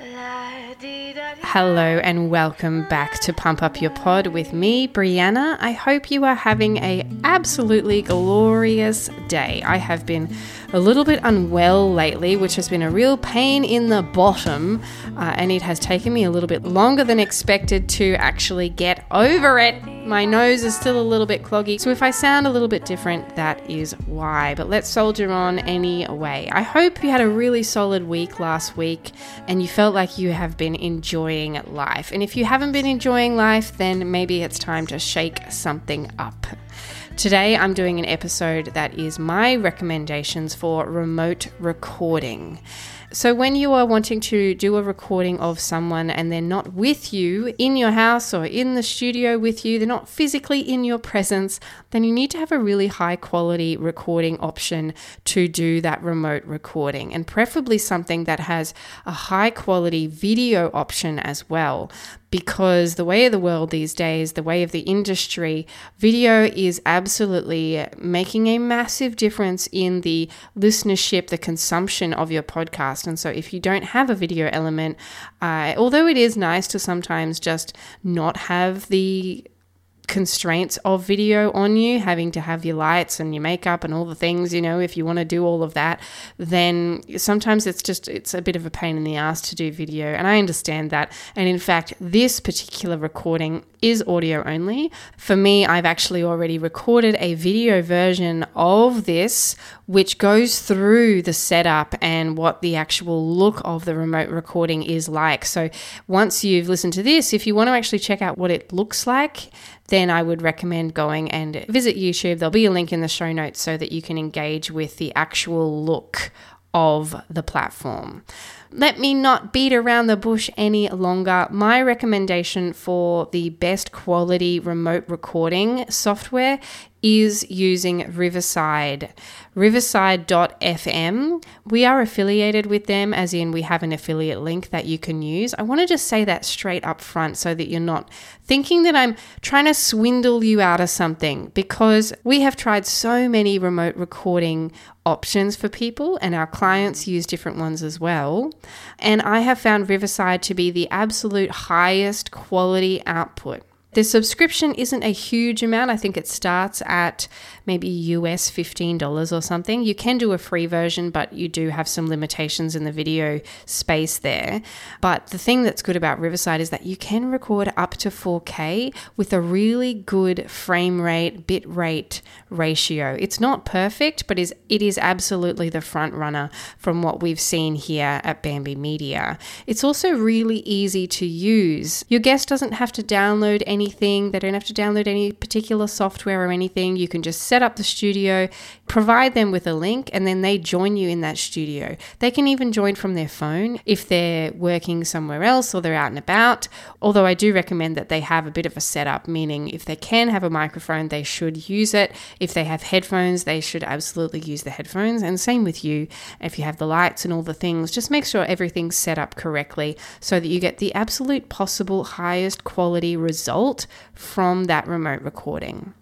Hello and welcome back to Pump Up Your Pod with me, Brianna. I hope you are having a absolutely glorious day. I have been a little bit unwell lately, which has been a real pain in the bottom, uh, and it has taken me a little bit longer than expected to actually get over it. My nose is still a little bit cloggy, so if I sound a little bit different, that is why. But let's soldier on anyway. I hope you had a really solid week last week and you felt like you have been enjoying life. And if you haven't been enjoying life, then maybe it's time to shake something up. Today, I'm doing an episode that is my recommendations for remote recording. So, when you are wanting to do a recording of someone and they're not with you in your house or in the studio with you, they're not physically in your presence, then you need to have a really high quality recording option to do that remote recording, and preferably something that has a high quality video option as well because the way of the world these days, the way of the industry, video is absolutely making a massive difference in the listenership, the consumption of your podcast. And so, if you don't have a video element, uh, although it is nice to sometimes just not have the constraints of video on you, having to have your lights and your makeup and all the things, you know, if you want to do all of that, then sometimes it's just it's a bit of a pain in the ass to do video. And I understand that. And in fact, this particular recording is audio only. For me, I've actually already recorded a video version of this which goes through the setup and what the actual look of the remote recording is like. So once you've listened to this, if you want to actually check out what it looks like, then I would recommend going and visit YouTube. There'll be a link in the show notes so that you can engage with the actual look of the platform. Let me not beat around the bush any longer. My recommendation for the best quality remote recording software is using Riverside. Riverside.fm. We are affiliated with them, as in we have an affiliate link that you can use. I want to just say that straight up front so that you're not thinking that I'm trying to swindle you out of something because we have tried so many remote recording options for people, and our clients use different ones as well. And I have found Riverside to be the absolute highest quality output. The subscription isn't a huge amount. I think it starts at maybe US $15 or something. You can do a free version, but you do have some limitations in the video space there. But the thing that's good about Riverside is that you can record up to 4K with a really good frame rate, bit rate ratio. It's not perfect, but is it is absolutely the front runner from what we've seen here at Bambi Media. It's also really easy to use. Your guest doesn't have to download anything, they don't have to download any particular software or anything. You can just set up the studio, provide them with a link, and then they join you in that studio. They can even join from their phone if they're working somewhere else or they're out and about. Although I do recommend that they have a bit of a setup, meaning if they can have a microphone, they should use it. If they have headphones, they should absolutely use the headphones. And same with you. If you have the lights and all the things, just make sure everything's set up correctly so that you get the absolute possible highest quality result from that remote recording.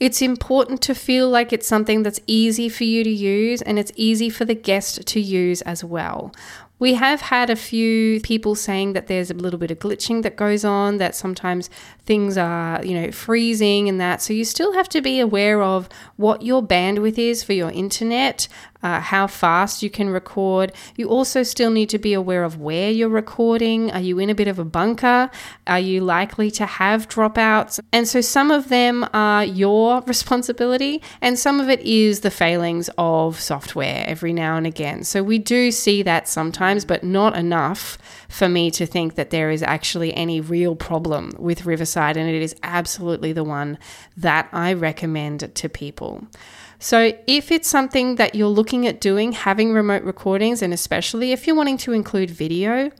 It's important to feel like it's something that's easy for you to use and it's easy for the guest to use as well. We have had a few people saying that there's a little bit of glitching that goes on, that sometimes things are, you know, freezing and that. So you still have to be aware of what your bandwidth is for your internet, uh, how fast you can record. You also still need to be aware of where you're recording. Are you in a bit of a bunker? Are you likely to have dropouts? And so some of them are your responsibility, and some of it is the failings of software every now and again. So we do see that sometimes, but not enough for me to think that there is actually any real problem with Riverside, and it is absolutely the one that I recommend to people. So, if it's something that you're looking at doing, having remote recordings, and especially if you're wanting to include video,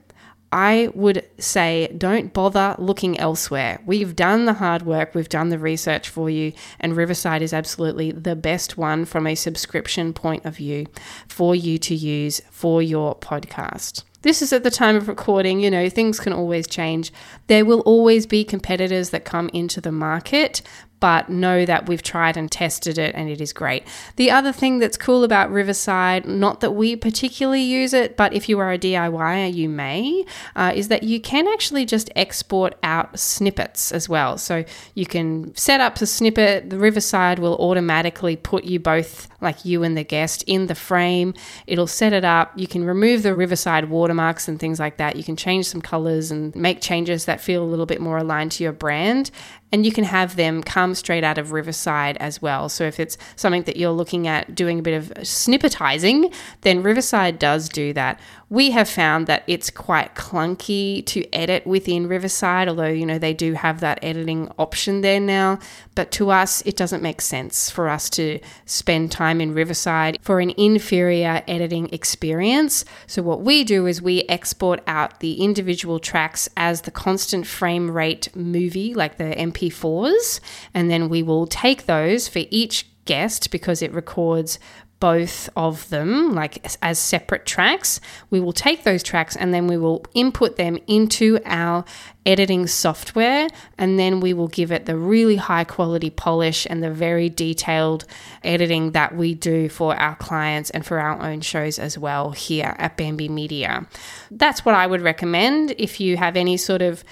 I would say don't bother looking elsewhere. We've done the hard work, we've done the research for you, and Riverside is absolutely the best one from a subscription point of view for you to use for your podcast. This is at the time of recording, you know, things can always change. There will always be competitors that come into the market, but know that we've tried and tested it and it is great. The other thing that's cool about Riverside, not that we particularly use it, but if you are a DIYer, you may, uh, is that you can actually just export out snippets as well. So you can set up a snippet, the Riverside will automatically put you both, like you and the guest, in the frame. It'll set it up. You can remove the Riverside watermarks and things like that. You can change some colors and make changes that feel a little bit more aligned to your brand and you can have them come straight out of Riverside as well. So if it's something that you're looking at doing a bit of snippetizing, then Riverside does do that. We have found that it's quite clunky to edit within Riverside, although, you know, they do have that editing option there now. But to us, it doesn't make sense for us to spend time in Riverside for an inferior editing experience. So what we do is we export out the individual tracks as the constant frame rate movie, like the MP4s, and then we will take those for each guest because it records both of them like as separate tracks. We will take those tracks and then we will input them into our editing software and then we will give it the really high quality polish and the very detailed editing that we do for our clients and for our own shows as well here at Bambi Media. That's what I would recommend if you have any sort of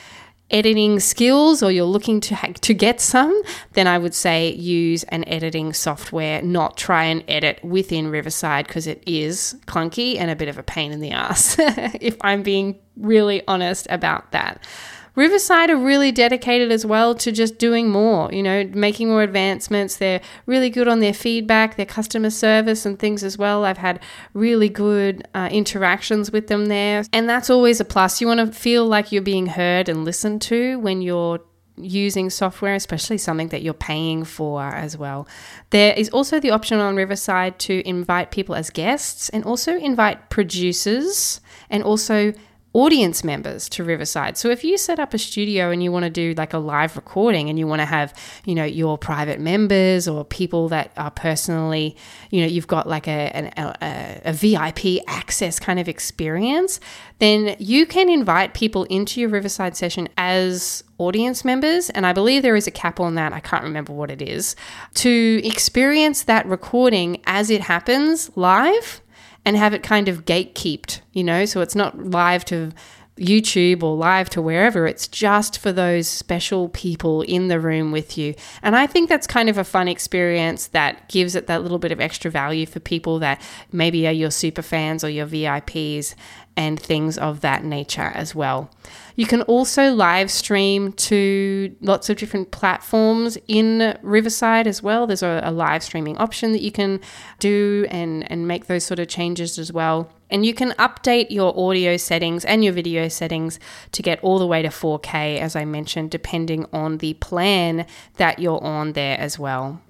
editing skills or you're looking to ha- to get some, then I would say use an editing software, not try and edit within Riverside because it is clunky and a bit of a pain in the ass if I'm being really honest about that. Riverside are really dedicated as well to just doing more, you know, making more advancements. They're really good on their feedback, their customer service, and things as well. I've had really good uh, interactions with them there. And that's always a plus. You want to feel like you're being heard and listened to when you're using software, especially something that you're paying for as well. There is also the option on Riverside to invite people as guests and also invite producers and also audience members to Riverside. So if you set up a studio and you want to do like a live recording and you want to have, you know, your private members or people that are personally, you know, you've got like a, a, a VIP access kind of experience, then you can invite people into your Riverside session as audience members. And I believe there is a cap on that. I can't remember what it is to experience that recording as it happens live and have it kind of gatekeeped, you know, so it's not live to YouTube or live to wherever. It's just for those special people in the room with you. And I think that's kind of a fun experience that gives it that little bit of extra value for people that maybe are your super fans or your VIPs and things of that nature as well. You can also live stream to lots of different platforms in Riverside as well. There's a, a live streaming option that you can do and, and make those sort of changes as well. And you can update your audio settings and your video settings to get all the way to 4K, as I mentioned, depending on the plan that you're on there as well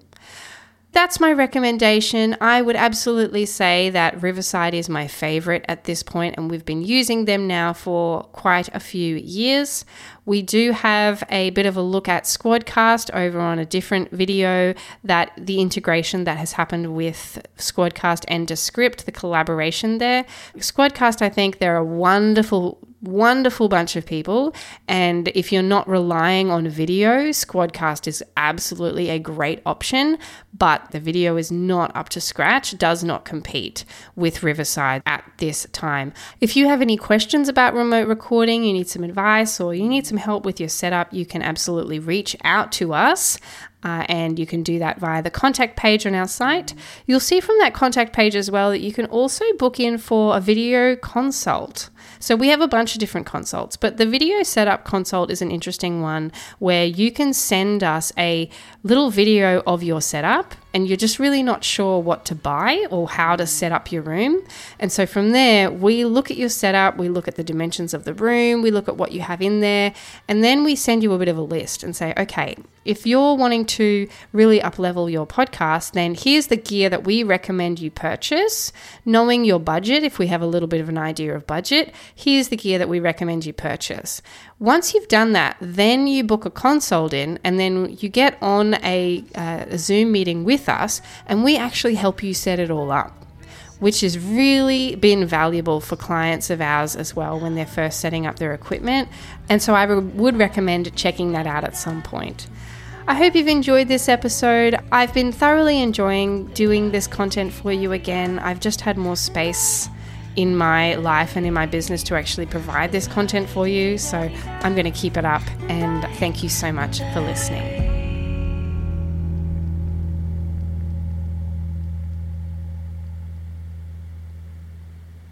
that's my recommendation. I would absolutely say that Riverside is my favorite at this point, and we've been using them now for quite a few years. We do have a bit of a look at Squadcast over on a different video that the integration that has happened with Squadcast and Descript, the collaboration there. Squadcast, I think they're a wonderful wonderful bunch of people. And if you're not relying on video, Squadcast is absolutely a great option, but the video is not up to scratch, does not compete with Riverside at this time. If you have any questions about remote recording, you need some advice, or you need some help with your setup, you can absolutely reach out to us. Uh, and you can do that via the contact page on our site. You'll see from that contact page as well that you can also book in for a video consult. So we have a bunch of different consults, but the video setup consult is an interesting one where you can send us a little video of your setup and you're just really not sure what to buy or how to set up your room. And so from there, we look at your setup, we look at the dimensions of the room, we look at what you have in there, and then we send you a bit of a list and say, okay, if you're wanting to really uplevel your podcast, then here's the gear that we recommend you purchase. Knowing your budget, if we have a little bit of an idea of budget, here's the gear that we recommend you purchase. Once you've done that, then you book a consult in, and then you get on a, uh, a Zoom meeting with us, and we actually help you set it all up which has really been valuable for clients of ours as well when they're first setting up their equipment. And so I would recommend checking that out at some point. I hope you've enjoyed this episode. I've been thoroughly enjoying doing this content for you again. I've just had more space in my life and in my business to actually provide this content for you. So I'm going to keep it up and thank you so much for listening.